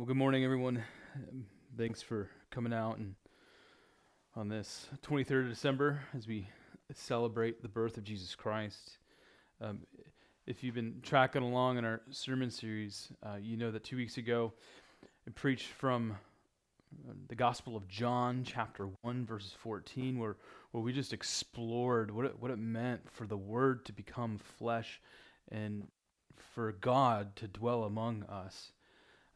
Well, good morning, everyone. Thanks for coming out and on this 23rd of December as we celebrate the birth of Jesus Christ. Um, if you've been tracking along in our sermon series, uh, you know that two weeks ago I preached from uh, the Gospel of John, chapter 1, verses 14, where, where we just explored what it, what it meant for the Word to become flesh and for God to dwell among us.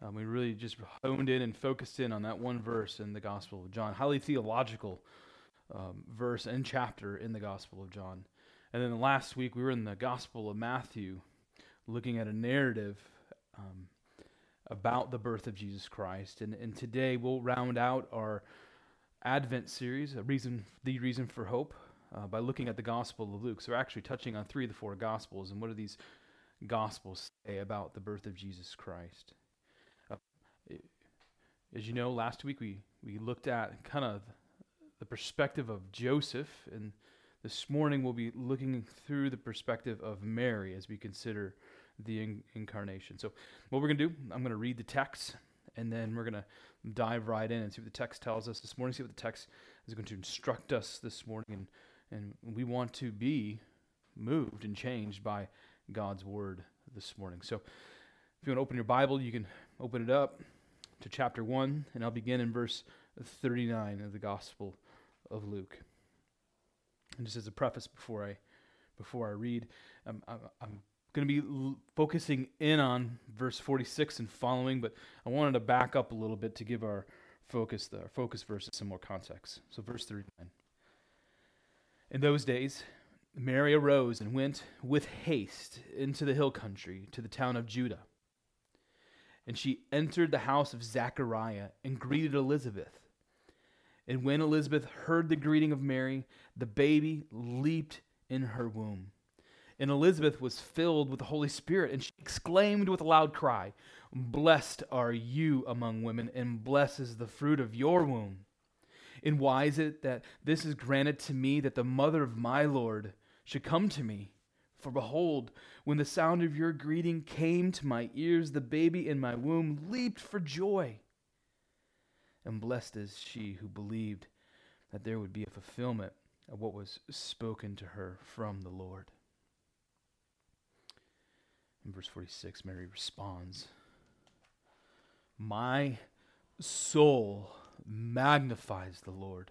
Um, we really just honed in and focused in on that one verse in the Gospel of John, highly theological um, verse and chapter in the Gospel of John. And then last week we were in the Gospel of Matthew, looking at a narrative um, about the birth of Jesus Christ. And, and today we'll round out our Advent series, a reason, the reason for hope, uh, by looking at the Gospel of Luke. So we're actually touching on three of the four Gospels, and what do these Gospels say about the birth of Jesus Christ? As you know, last week we, we looked at kind of the perspective of Joseph, and this morning we'll be looking through the perspective of Mary as we consider the in- incarnation. So, what we're going to do, I'm going to read the text, and then we're going to dive right in and see what the text tells us this morning, see what the text is going to instruct us this morning. And, and we want to be moved and changed by God's word this morning. So, if you want to open your Bible, you can open it up to chapter 1, and I'll begin in verse 39 of the Gospel of Luke. And just as a preface before I, before I read, um, I'm, I'm going to be l- focusing in on verse 46 and following, but I wanted to back up a little bit to give our focus, the, our focus verses some more context. So, verse 39. In those days, Mary arose and went with haste into the hill country to the town of Judah and she entered the house of Zachariah and greeted Elizabeth. And when Elizabeth heard the greeting of Mary, the baby leaped in her womb. And Elizabeth was filled with the Holy Spirit, and she exclaimed with a loud cry, Blessed are you among women, and blessed is the fruit of your womb. And why is it that this is granted to me, that the mother of my Lord should come to me? For behold, when the sound of your greeting came to my ears, the baby in my womb leaped for joy. And blessed is she who believed that there would be a fulfillment of what was spoken to her from the Lord. In verse 46, Mary responds My soul magnifies the Lord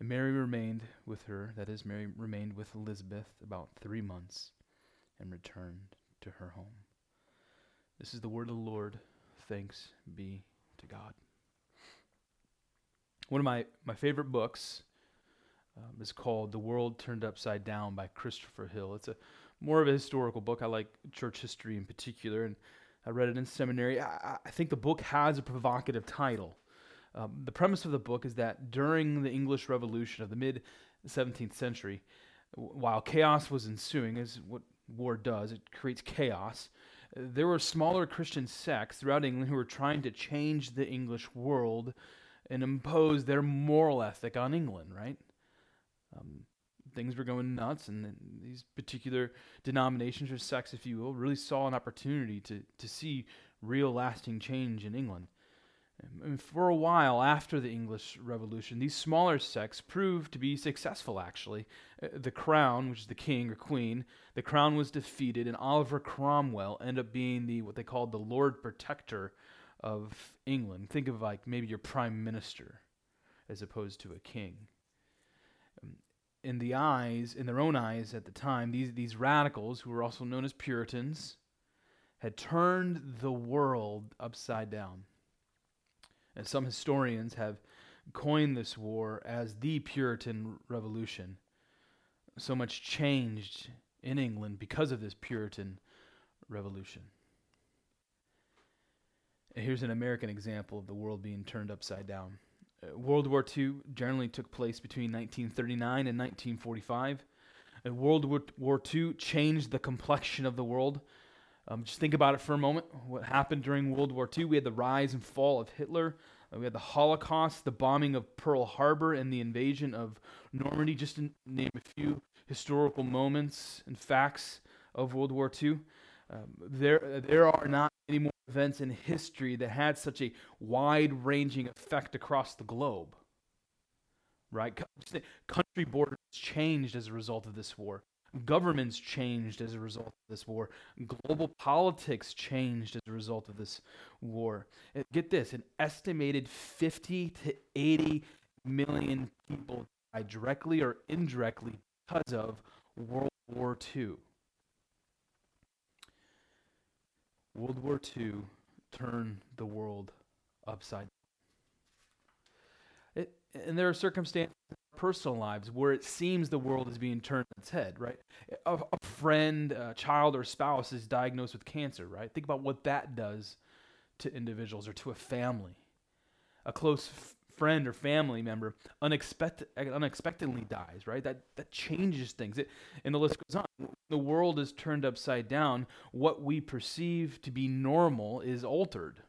And Mary remained with her, that is, Mary remained with Elizabeth about three months and returned to her home. This is the word of the Lord. Thanks be to God. One of my, my favorite books um, is called The World Turned Upside Down by Christopher Hill. It's a more of a historical book. I like church history in particular, and I read it in seminary. I, I think the book has a provocative title. Um, the premise of the book is that during the English Revolution of the mid 17th century, while chaos was ensuing, as what war does, it creates chaos. There were smaller Christian sects throughout England who were trying to change the English world and impose their moral ethic on England, right? Um, things were going nuts, and these particular denominations or sects, if you will, really saw an opportunity to, to see real lasting change in England. And for a while after the English Revolution, these smaller sects proved to be successful, actually. Uh, the crown, which is the king or queen, the crown was defeated, and Oliver Cromwell ended up being the what they called the Lord Protector of England. Think of like maybe your prime minister as opposed to a king. Um, in the eyes, in their own eyes at the time, these, these radicals, who were also known as Puritans, had turned the world upside down. Some historians have coined this war as the Puritan Revolution. So much changed in England because of this Puritan Revolution. Here's an American example of the world being turned upside down. Uh, world War II generally took place between 1939 and 1945. Uh, World War II changed the complexion of the world. Um, just think about it for a moment. What happened during World War II? We had the rise and fall of Hitler. Uh, we had the Holocaust, the bombing of Pearl Harbor, and the invasion of Normandy, just to name a few historical moments and facts of World War II. Um, there, there are not any more events in history that had such a wide ranging effect across the globe. Right? Country borders changed as a result of this war. Governments changed as a result of this war. Global politics changed as a result of this war. Get this an estimated 50 to 80 million people died directly or indirectly because of World War II. World War II turned the world upside down. It, and there are circumstances personal lives where it seems the world is being turned its head, right? A, a friend, a child, or spouse is diagnosed with cancer, right? Think about what that does to individuals or to a family. A close f- friend or family member unexpected, unexpectedly dies, right? That, that changes things. It, and the list goes on. The world is turned upside down. What we perceive to be normal is altered.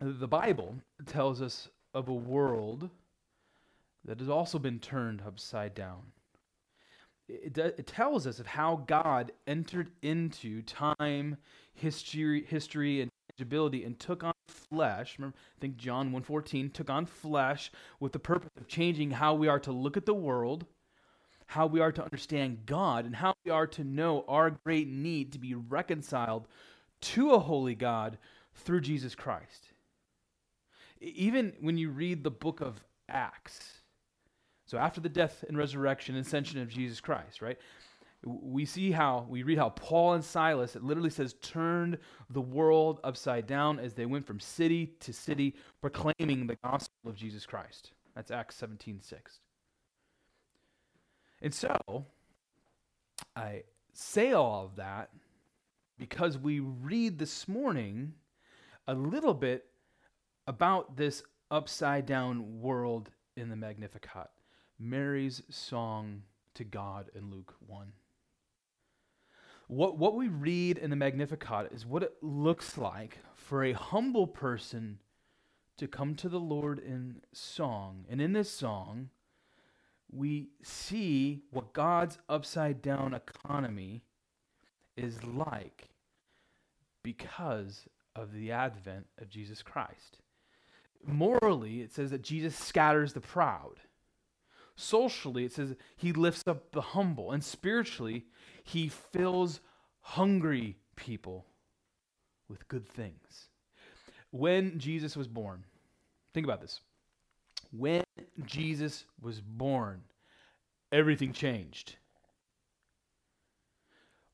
The Bible tells us of a world that has also been turned upside down. It, it, tells us of how God entered into time, history, history, and tangibility and took on flesh. Remember, I think John 1:14 took on flesh with the purpose of changing how we are to look at the world, how we are to understand God, and how we are to know our great need to be reconciled to a holy God through Jesus Christ. Even when you read the book of Acts, so after the death and resurrection and ascension of Jesus Christ, right? we see how we read how Paul and Silas, it literally says, turned the world upside down as they went from city to city proclaiming the gospel of Jesus Christ. That's Acts 17 6. And so, I say all of that because we read this morning a little bit about this upside down world in the Magnificat. Mary's song to God in Luke 1. What, what we read in the Magnificat is what it looks like for a humble person to come to the Lord in song. And in this song, we see what God's upside down economy is like because of the advent of Jesus Christ. Morally, it says that Jesus scatters the proud. Socially, it says he lifts up the humble. And spiritually, he fills hungry people with good things. When Jesus was born, think about this. When Jesus was born, everything changed.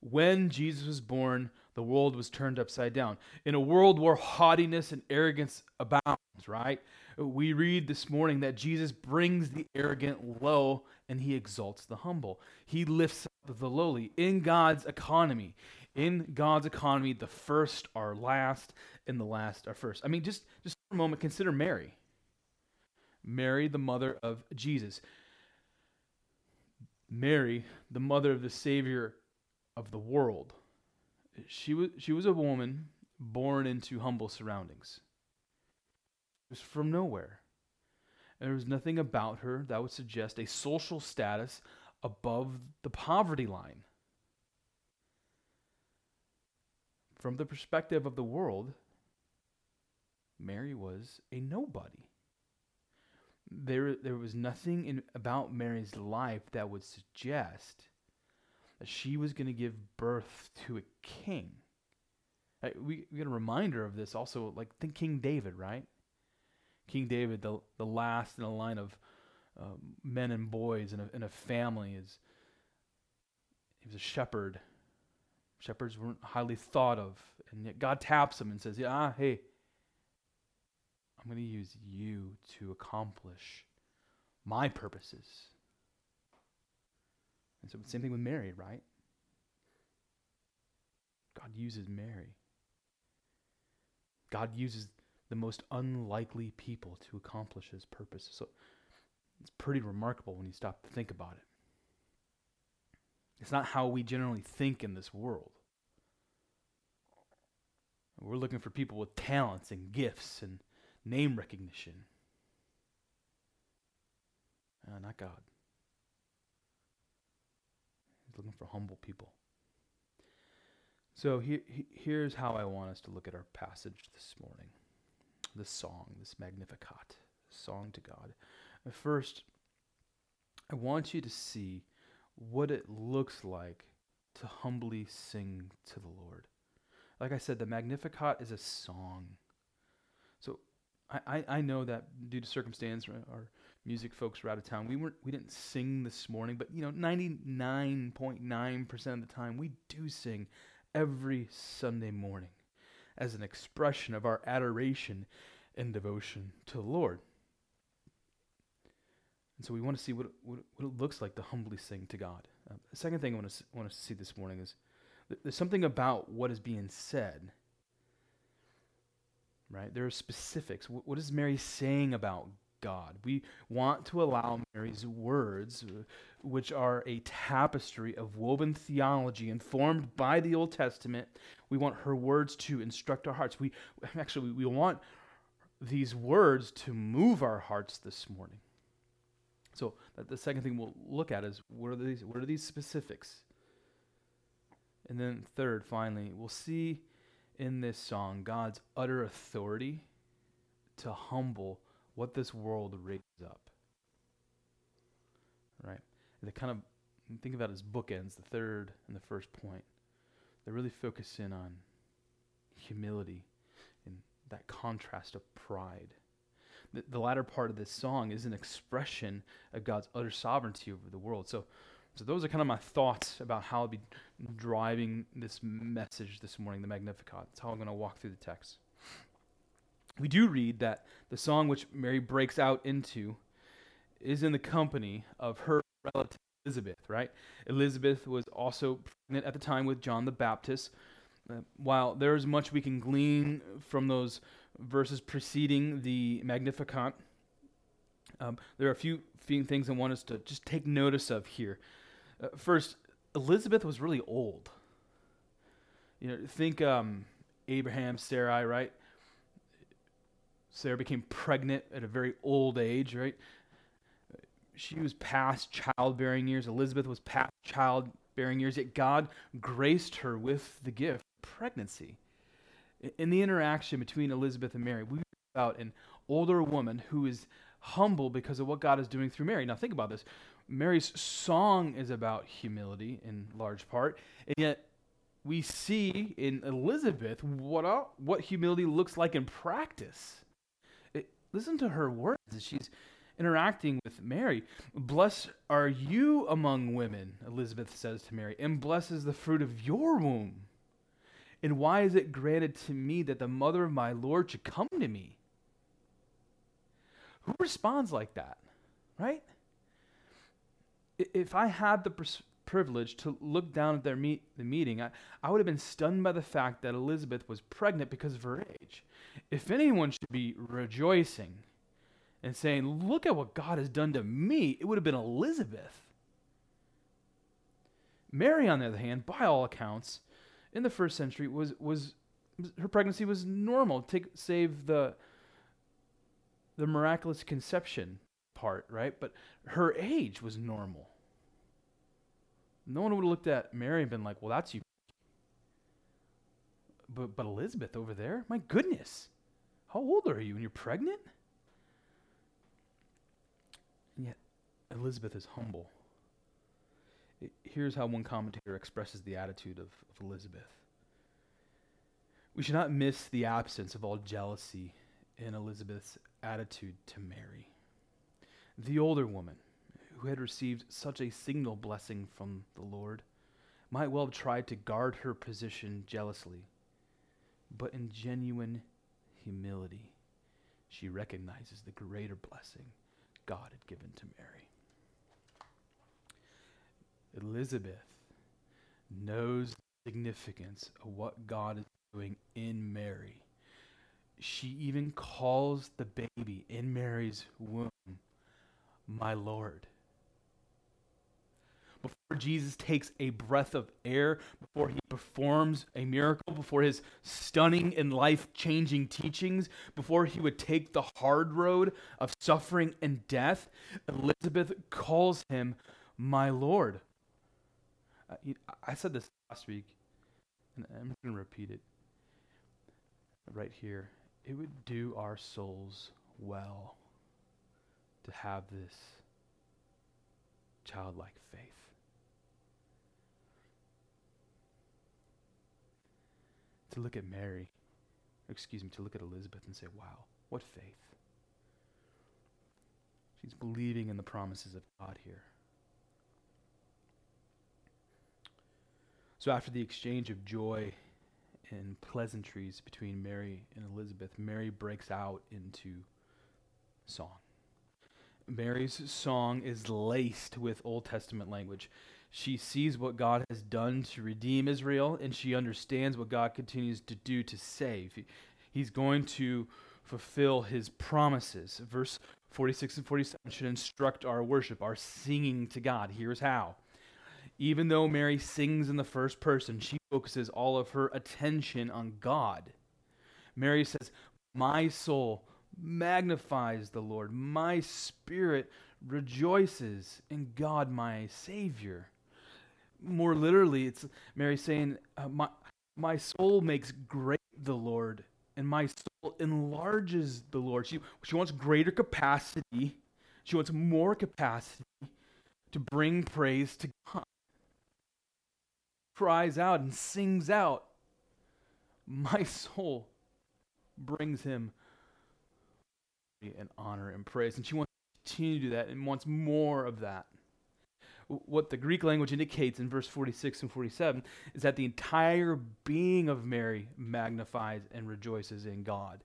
When Jesus was born, the world was turned upside down. In a world where haughtiness and arrogance abounds, right? We read this morning that Jesus brings the arrogant low and he exalts the humble. He lifts up the lowly. In God's economy, in God's economy, the first are last and the last are first. I mean, just, just for a moment, consider Mary. Mary, the mother of Jesus. Mary, the mother of the Savior of the world. She was, she was a woman born into humble surroundings. She was from nowhere. And there was nothing about her that would suggest a social status above the poverty line. From the perspective of the world, Mary was a nobody. There, there was nothing in, about Mary's life that would suggest that she was going to give birth to a king. We, we get a reminder of this also, like think King David, right? King David, the, the last in a line of uh, men and boys in a, in a family, is he was a shepherd. Shepherds weren't highly thought of, and yet God taps him and says, "Yeah, ah, hey, I'm going to use you to accomplish my purposes." And so, same thing with Mary, right? God uses Mary. God uses the most unlikely people to accomplish his purpose. So it's pretty remarkable when you stop to think about it. It's not how we generally think in this world. We're looking for people with talents and gifts and name recognition. Uh, not God. He's looking for humble people. So he, he, here's how I want us to look at our passage this morning this song, this Magnificat, song to God. First, I want you to see what it looks like to humbly sing to the Lord. Like I said, the Magnificat is a song. So I, I, I know that due to circumstance, our music folks were out of town. We weren't we didn't sing this morning, but you know, 99.9% of the time we do sing every Sunday morning as an expression of our adoration and devotion to the Lord. And so we want to see what, what, what it looks like to humbly sing to God. Uh, the second thing I want to, want to see this morning is there's something about what is being said. Right? There are specifics. What, what is Mary saying about God. We want to allow Mary's words, uh, which are a tapestry of woven theology informed by the Old Testament, we want her words to instruct our hearts. We actually we want these words to move our hearts this morning. So the second thing we'll look at is what are these what are these specifics? And then third, finally, we'll see in this song God's utter authority to humble what this world raises up. Right? And they kind of think about it as bookends, the third and the first point. They really focus in on humility and that contrast of pride. The, the latter part of this song is an expression of God's utter sovereignty over the world. So, so those are kind of my thoughts about how I'll be driving this message this morning, the Magnificat. That's how I'm going to walk through the text we do read that the song which Mary breaks out into is in the company of her relative Elizabeth, right? Elizabeth was also pregnant at the time with John the Baptist. Uh, while there's much we can glean from those verses preceding the Magnificat, um, there are a few, few things I want us to just take notice of here. Uh, first, Elizabeth was really old. You know, think um, Abraham, Sarai, right? Sarah became pregnant at a very old age, right? She was past childbearing years. Elizabeth was past childbearing years, yet God graced her with the gift of pregnancy. In the interaction between Elizabeth and Mary, we read about an older woman who is humble because of what God is doing through Mary. Now, think about this. Mary's song is about humility in large part, and yet we see in Elizabeth what, what humility looks like in practice listen to her words as she's interacting with Mary. Blessed are you among women, Elizabeth says to Mary, and blessed is the fruit of your womb. And why is it granted to me that the mother of my Lord should come to me? Who responds like that, right? If I had the pers- privilege to look down at their meet, the meeting, I, I would have been stunned by the fact that Elizabeth was pregnant because of her age. If anyone should be rejoicing and saying, Look at what God has done to me, it would have been Elizabeth. Mary, on the other hand, by all accounts, in the first century, was, was her pregnancy was normal, take, save the, the miraculous conception part, right? But her age was normal. No one would have looked at Mary and been like, well, that's you. But, but Elizabeth over there, my goodness, how old are you and you're pregnant? And yet, Elizabeth is humble. It, here's how one commentator expresses the attitude of, of Elizabeth We should not miss the absence of all jealousy in Elizabeth's attitude to Mary. The older woman, who had received such a signal blessing from the Lord, might well have tried to guard her position jealously, but in genuine humility, she recognizes the greater blessing God had given to Mary. Elizabeth knows the significance of what God is doing in Mary. She even calls the baby in Mary's womb, my Lord. Before Jesus takes a breath of air, before he performs a miracle, before his stunning and life changing teachings, before he would take the hard road of suffering and death, Elizabeth calls him my Lord. Uh, I said this last week, and I'm going to repeat it right here. It would do our souls well to have this childlike faith. To look at Mary, excuse me, to look at Elizabeth and say, wow, what faith. She's believing in the promises of God here. So after the exchange of joy and pleasantries between Mary and Elizabeth, Mary breaks out into song. Mary's song is laced with Old Testament language. She sees what God has done to redeem Israel, and she understands what God continues to do to save. He's going to fulfill his promises. Verse 46 and 47 should instruct our worship, our singing to God. Here's how even though Mary sings in the first person, she focuses all of her attention on God. Mary says, My soul magnifies the Lord, my spirit rejoices in God, my Savior. More literally, it's Mary saying, uh, my, my soul makes great the Lord, and my soul enlarges the Lord. She, she wants greater capacity, she wants more capacity to bring praise to God cries out and sings out, My soul brings him and honor and praise. And she wants to continue to do that and wants more of that. What the Greek language indicates in verse 46 and 47 is that the entire being of Mary magnifies and rejoices in God.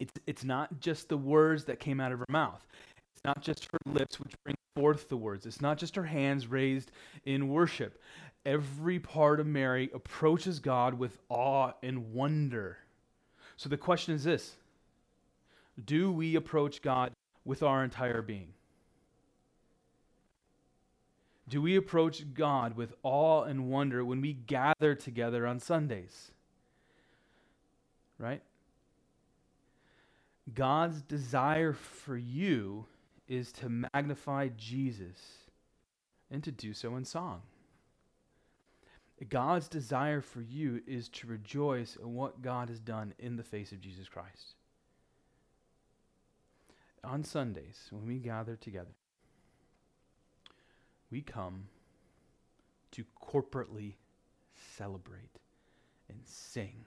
It's, it's not just the words that came out of her mouth. It's not just her lips which bring forth the words. It's not just her hands raised in worship every part of Mary approaches God with awe and wonder. So the question is this Do we approach God with our entire being? Do we approach God with awe and wonder when we gather together on Sundays? Right? God's desire for you is to magnify Jesus and to do so in song. God's desire for you is to rejoice in what God has done in the face of Jesus Christ. On Sundays, when we gather together, we come to corporately celebrate and sing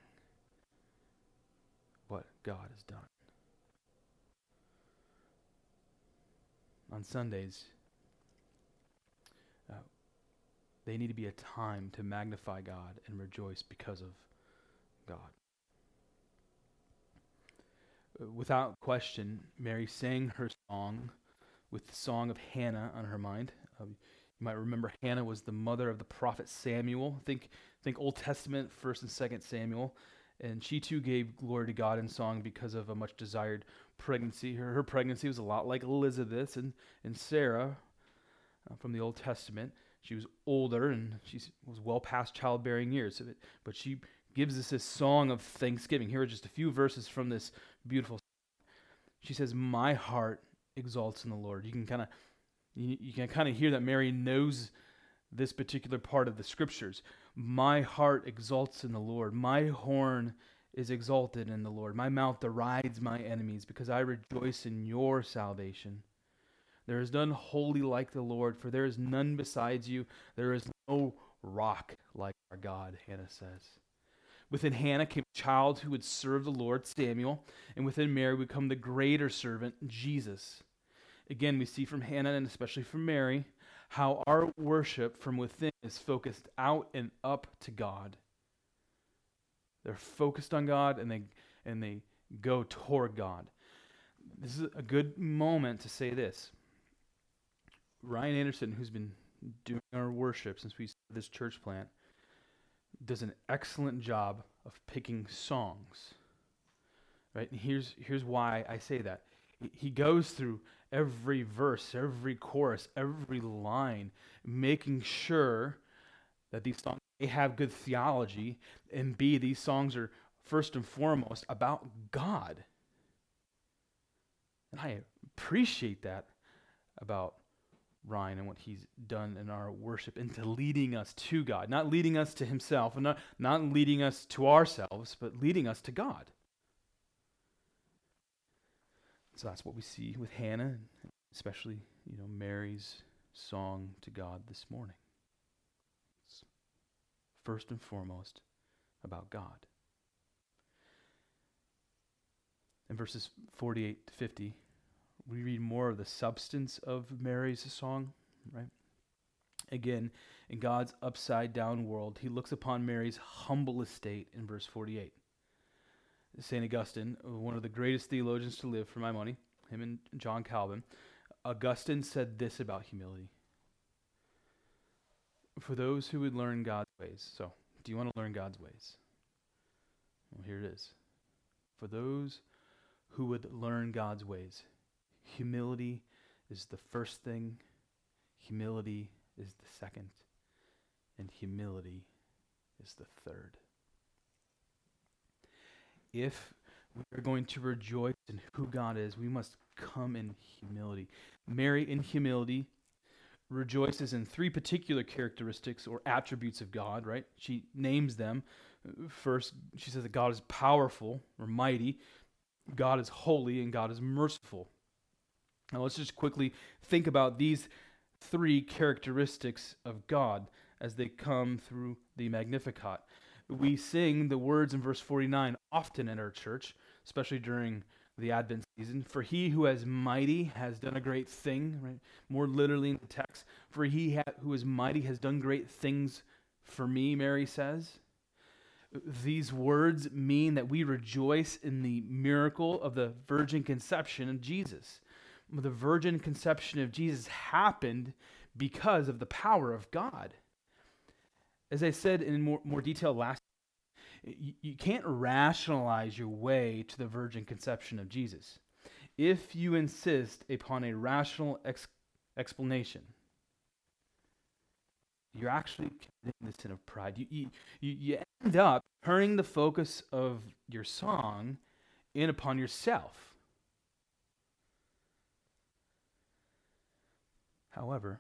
what God has done. On Sundays, they need to be a time to magnify God and rejoice because of God. Uh, without question, Mary sang her song with the song of Hannah on her mind. You might remember Hannah was the mother of the prophet Samuel. Think, think Old Testament, First and Second Samuel, and she too gave glory to God in song because of a much desired pregnancy. Her, her pregnancy was a lot like Elizabeth's and, and Sarah uh, from the Old Testament. She was older and she was well past childbearing years. But she gives us this song of thanksgiving. Here are just a few verses from this beautiful. Song. She says, "My heart exalts in the Lord." You can kind of you, you can kind of hear that Mary knows this particular part of the scriptures. My heart exalts in the Lord. My horn is exalted in the Lord. My mouth derides my enemies because I rejoice in your salvation. There is none holy like the Lord, for there is none besides you. There is no rock like our God, Hannah says. Within Hannah came a child who would serve the Lord, Samuel, and within Mary would come the greater servant, Jesus. Again, we see from Hannah and especially from Mary how our worship from within is focused out and up to God. They're focused on God and they and they go toward God. This is a good moment to say this. Ryan Anderson, who's been doing our worship since we started this church plant, does an excellent job of picking songs. Right? And here's here's why I say that. He goes through every verse, every chorus, every line, making sure that these songs a have good theology, and B these songs are first and foremost about God. And I appreciate that about Ryan and what he's done in our worship into leading us to God, not leading us to himself, and not, not leading us to ourselves, but leading us to God. So that's what we see with Hannah, especially, you know, Mary's song to God this morning. It's first and foremost about God. In verses 48 to 50, we read more of the substance of Mary's song, right? Again, in God's upside down world, he looks upon Mary's humble estate in verse 48. St. Augustine, one of the greatest theologians to live for my money, him and John Calvin, Augustine said this about humility. For those who would learn God's ways. So, do you want to learn God's ways? Well, here it is. For those who would learn God's ways, Humility is the first thing, humility is the second, and humility is the third. If we are going to rejoice in who God is, we must come in humility. Mary, in humility, rejoices in three particular characteristics or attributes of God, right? She names them. First, she says that God is powerful or mighty, God is holy, and God is merciful. Now, let's just quickly think about these three characteristics of God as they come through the Magnificat. We sing the words in verse 49 often in our church, especially during the Advent season. For he who is mighty has done a great thing, right? More literally in the text, for he ha- who is mighty has done great things for me, Mary says. These words mean that we rejoice in the miracle of the virgin conception of Jesus the virgin conception of Jesus happened because of the power of God. As I said in more, more detail last you, you can't rationalize your way to the virgin conception of Jesus. If you insist upon a rational ex- explanation, you're actually committing the sin of pride. You, you, you end up turning the focus of your song in upon yourself. However,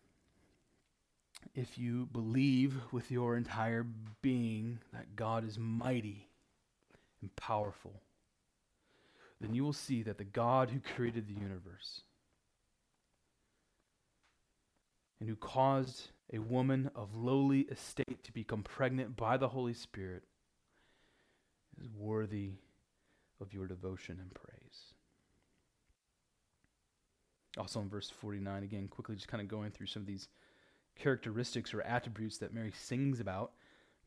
if you believe with your entire being that God is mighty and powerful, then you will see that the God who created the universe and who caused a woman of lowly estate to become pregnant by the Holy Spirit is worthy of your devotion and praise. Also in verse 49, again, quickly just kind of going through some of these characteristics or attributes that Mary sings about.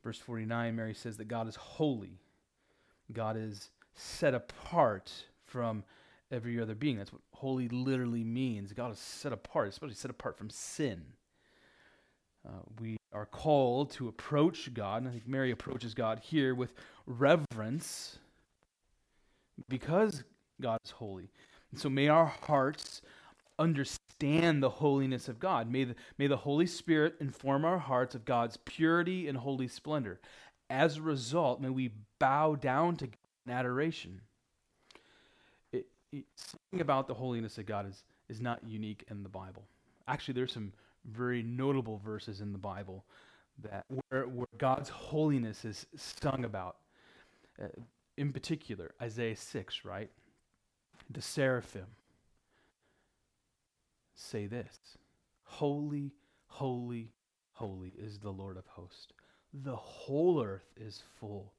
Verse 49, Mary says that God is holy, God is set apart from every other being. That's what holy literally means. God is set apart, especially set apart from sin. Uh, we are called to approach God, and I think Mary approaches God here with reverence because God is holy. And so may our hearts understand the holiness of God. May the, may the Holy Spirit inform our hearts of God's purity and holy splendor. As a result, may we bow down to God in adoration. It, it, something about the holiness of God is, is not unique in the Bible. Actually, there's some very notable verses in the Bible that where, where God's holiness is sung about. Uh, in particular, Isaiah 6, right? The seraphim say this Holy, holy, holy is the Lord of hosts. The whole earth is full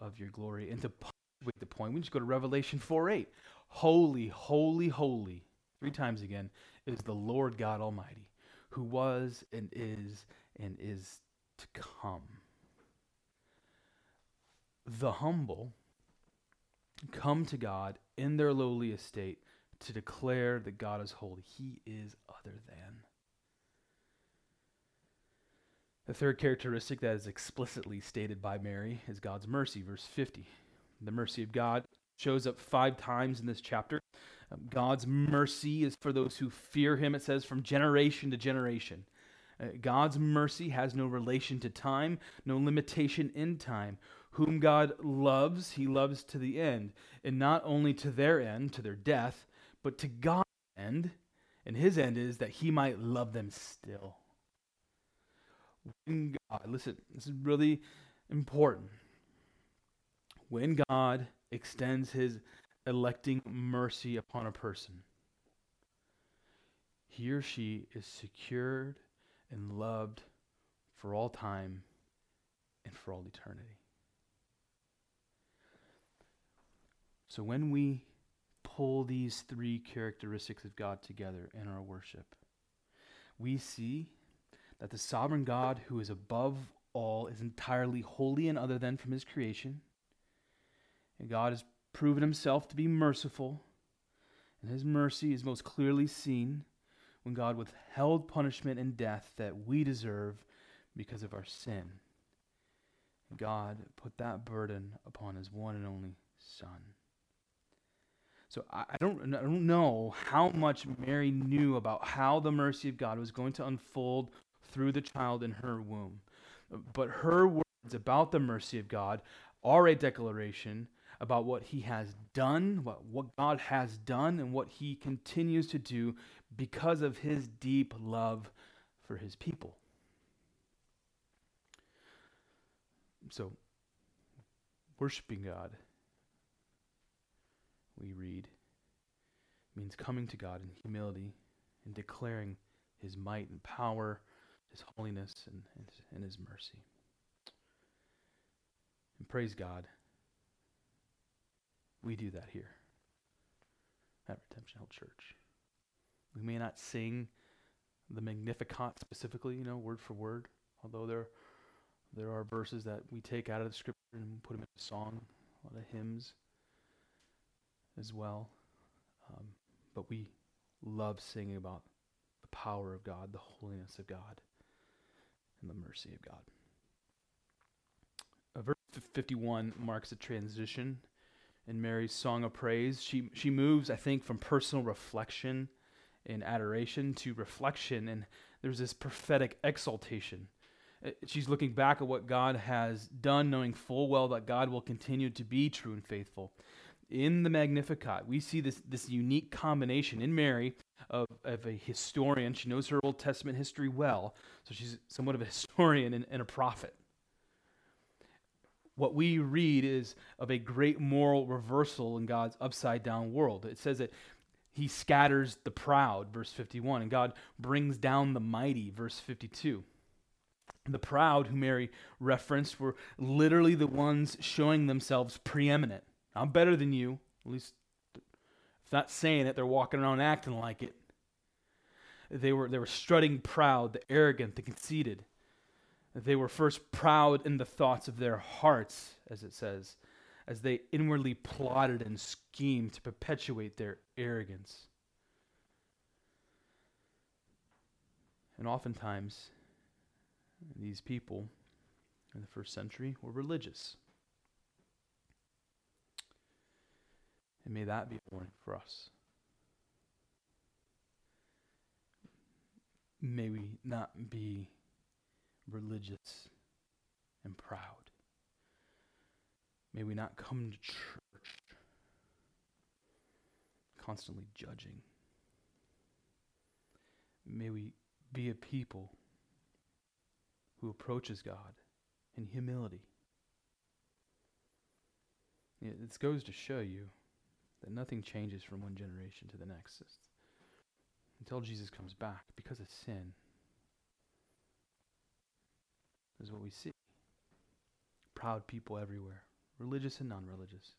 of your glory. And to punctuate the point, we just go to Revelation 4 8. Holy, holy, holy, three times again, is the Lord God Almighty, who was and is and is to come. The humble come to God in their lowly estate to declare that God is holy. He is other than. The third characteristic that is explicitly stated by Mary is God's mercy, verse 50. The mercy of God shows up five times in this chapter. Um, God's mercy is for those who fear him, it says, from generation to generation. Uh, God's mercy has no relation to time, no limitation in time. Whom God loves, he loves to the end, and not only to their end, to their death, but to God's end. And his end is that he might love them still. When God, listen, this is really important. When God extends his electing mercy upon a person, he or she is secured and loved for all time and for all eternity. So when we pull these three characteristics of God together in our worship, we see that the sovereign God, who is above all, is entirely holy and other than from his creation. And God has proven himself to be merciful, and his mercy is most clearly seen when God withheld punishment and death that we deserve because of our sin. God put that burden upon his one and only Son. So I, don't, I don't know how much Mary knew about how the mercy of God was going to unfold through the child in her womb. But her words about the mercy of God are a declaration about what he has done, what, what God has done, and what he continues to do because of his deep love for his people. So, worshiping God, we read, means coming to God in humility and declaring his might and power, his holiness, and, and, his mercy. And praise God we do that here at Redemption Hill Church. We may not sing the Magnificat specifically, you know, word for word, although there, there are verses that we take out of the scripture and put them in a song, a lot of hymns as well. Um, but we love singing about the power of God, the holiness of God, and the mercy of God. Uh, verse 51 marks a transition in Mary's song of praise. She, she moves, I think, from personal reflection and adoration to reflection, and there's this prophetic exaltation. Uh, she's looking back at what God has done, knowing full well that God will continue to be true and faithful. In the Magnificat, we see this, this unique combination in Mary of, of a historian. She knows her Old Testament history well, so she's somewhat of a historian and, and a prophet what we read is of a great moral reversal in God's upside down world. It says that he scatters the proud, verse 51, and God brings down the mighty, verse 52. The proud, who Mary referenced, were literally the ones showing themselves preeminent. I'm better than you. At least, if not saying it, they're walking around acting like it. They were, they were strutting proud, the arrogant, the conceited. They were first proud in the thoughts of their hearts, as it says, as they inwardly plotted and schemed to perpetuate their arrogance. And oftentimes, these people in the first century were religious. And may that be a warning for us. May we not be religious and proud. May we not come to church constantly judging. May we be a people who approaches God in humility. This goes to show you that nothing changes from one generation to the next until Jesus comes back because of sin is what we see. Proud people everywhere, religious and non religious.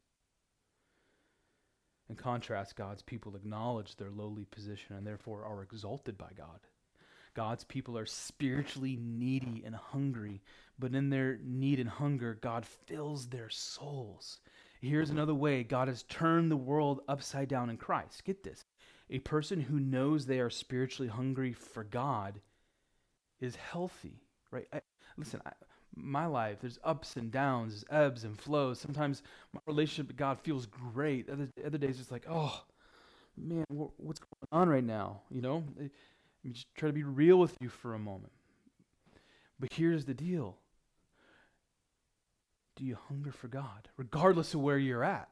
In contrast, God's people acknowledge their lowly position and therefore are exalted by God. God's people are spiritually needy and hungry, but in their need and hunger, God fills their souls. Here's another way God has turned the world upside down in Christ. Get this. A person who knows they are spiritually hungry for God is healthy, right? I, listen, I, my life, there's ups and downs, ebbs and flows. Sometimes my relationship with God feels great. Other, other days, it's like, oh, man, what's going on right now? You know, let me just try to be real with you for a moment. But here's the deal Do you hunger for God, regardless of where you're at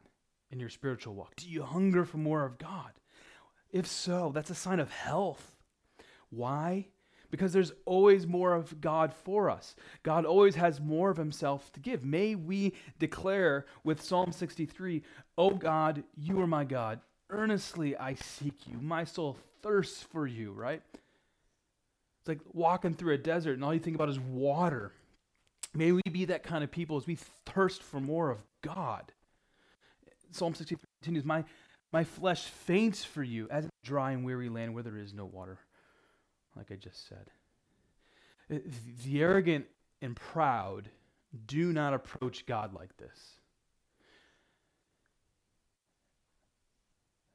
in your spiritual walk? Do you hunger for more of God? If so, that's a sign of health. Why? because there's always more of God for us. God always has more of himself to give. May we declare with Psalm 63, "O God, you are my God. Earnestly I seek you. My soul thirsts for you," right? It's like walking through a desert and all you think about is water. May we be that kind of people as we thirst for more of God. Psalm 63 continues, "My my flesh faints for you as a dry and weary land where there is no water." like I just said. Uh, the arrogant and proud do not approach God like this.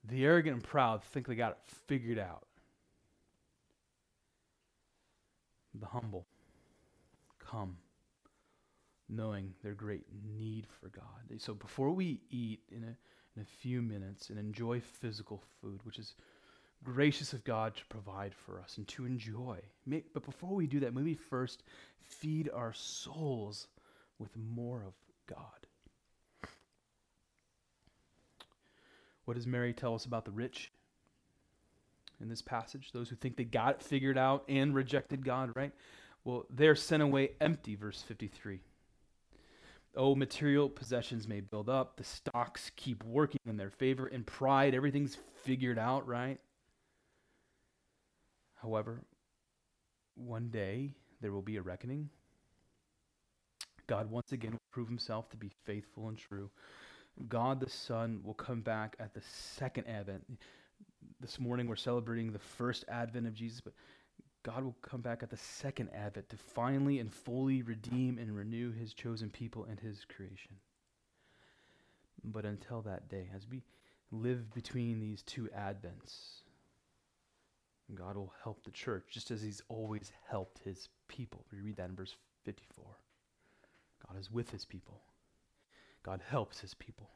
The arrogant and proud think they got it figured out. The humble come knowing their great need for God. So before we eat in a, in a few minutes and enjoy physical food, which is gracious of God to provide for us and to enjoy. But before we do that, may we first feed our souls with more of God. What does Mary tell us about the rich in this passage? Those who think they got it figured out and rejected God, right? Well, they're sent away empty, verse 53. Oh, material possessions may build up, the stocks keep working in their favor, and pride, everything's figured out, right? However, one day there will be a reckoning. God once again will prove himself to be faithful and true. God the Son will come back at the second advent. This morning we're celebrating the first advent of Jesus, but God will come back at the second advent to finally and fully redeem and renew his chosen people and his creation. But until that day, as we live between these two advents, God will help the church just as he's always helped his people. We read that in verse 54. God is with his people, God helps his people.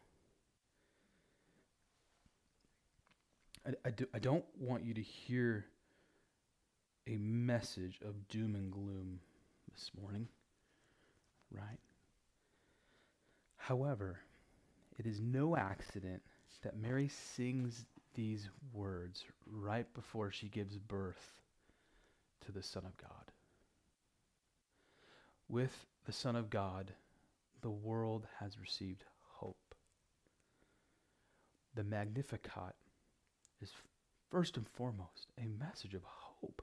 I, I, do, I don't want you to hear a message of doom and gloom this morning, right? However, it is no accident that Mary sings these words right before she gives birth to the Son of God. With the Son of God, the world has received hope. The Magnificat is first and foremost a message of hope.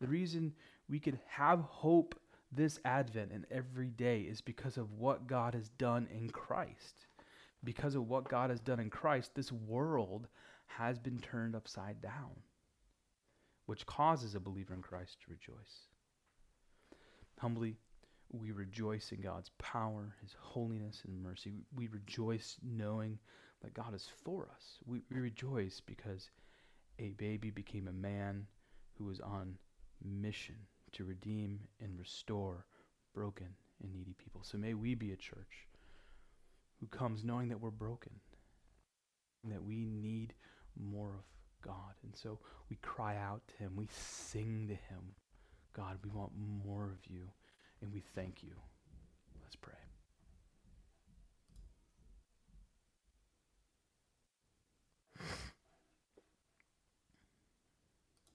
The reason we can have hope this Advent and every day is because of what God has done in Christ. Because of what God has done in Christ, this world has been turned upside down, which causes a believer in Christ to rejoice. Humbly, we rejoice in God's power, His holiness, and mercy. We rejoice knowing that God is for us. We, we rejoice because a baby became a man who was on mission to redeem and restore broken and needy people. So may we be a church who comes knowing that we're broken, and that we need more of God. And so we cry out to him. We sing to him. God, we want more of you. And we thank you.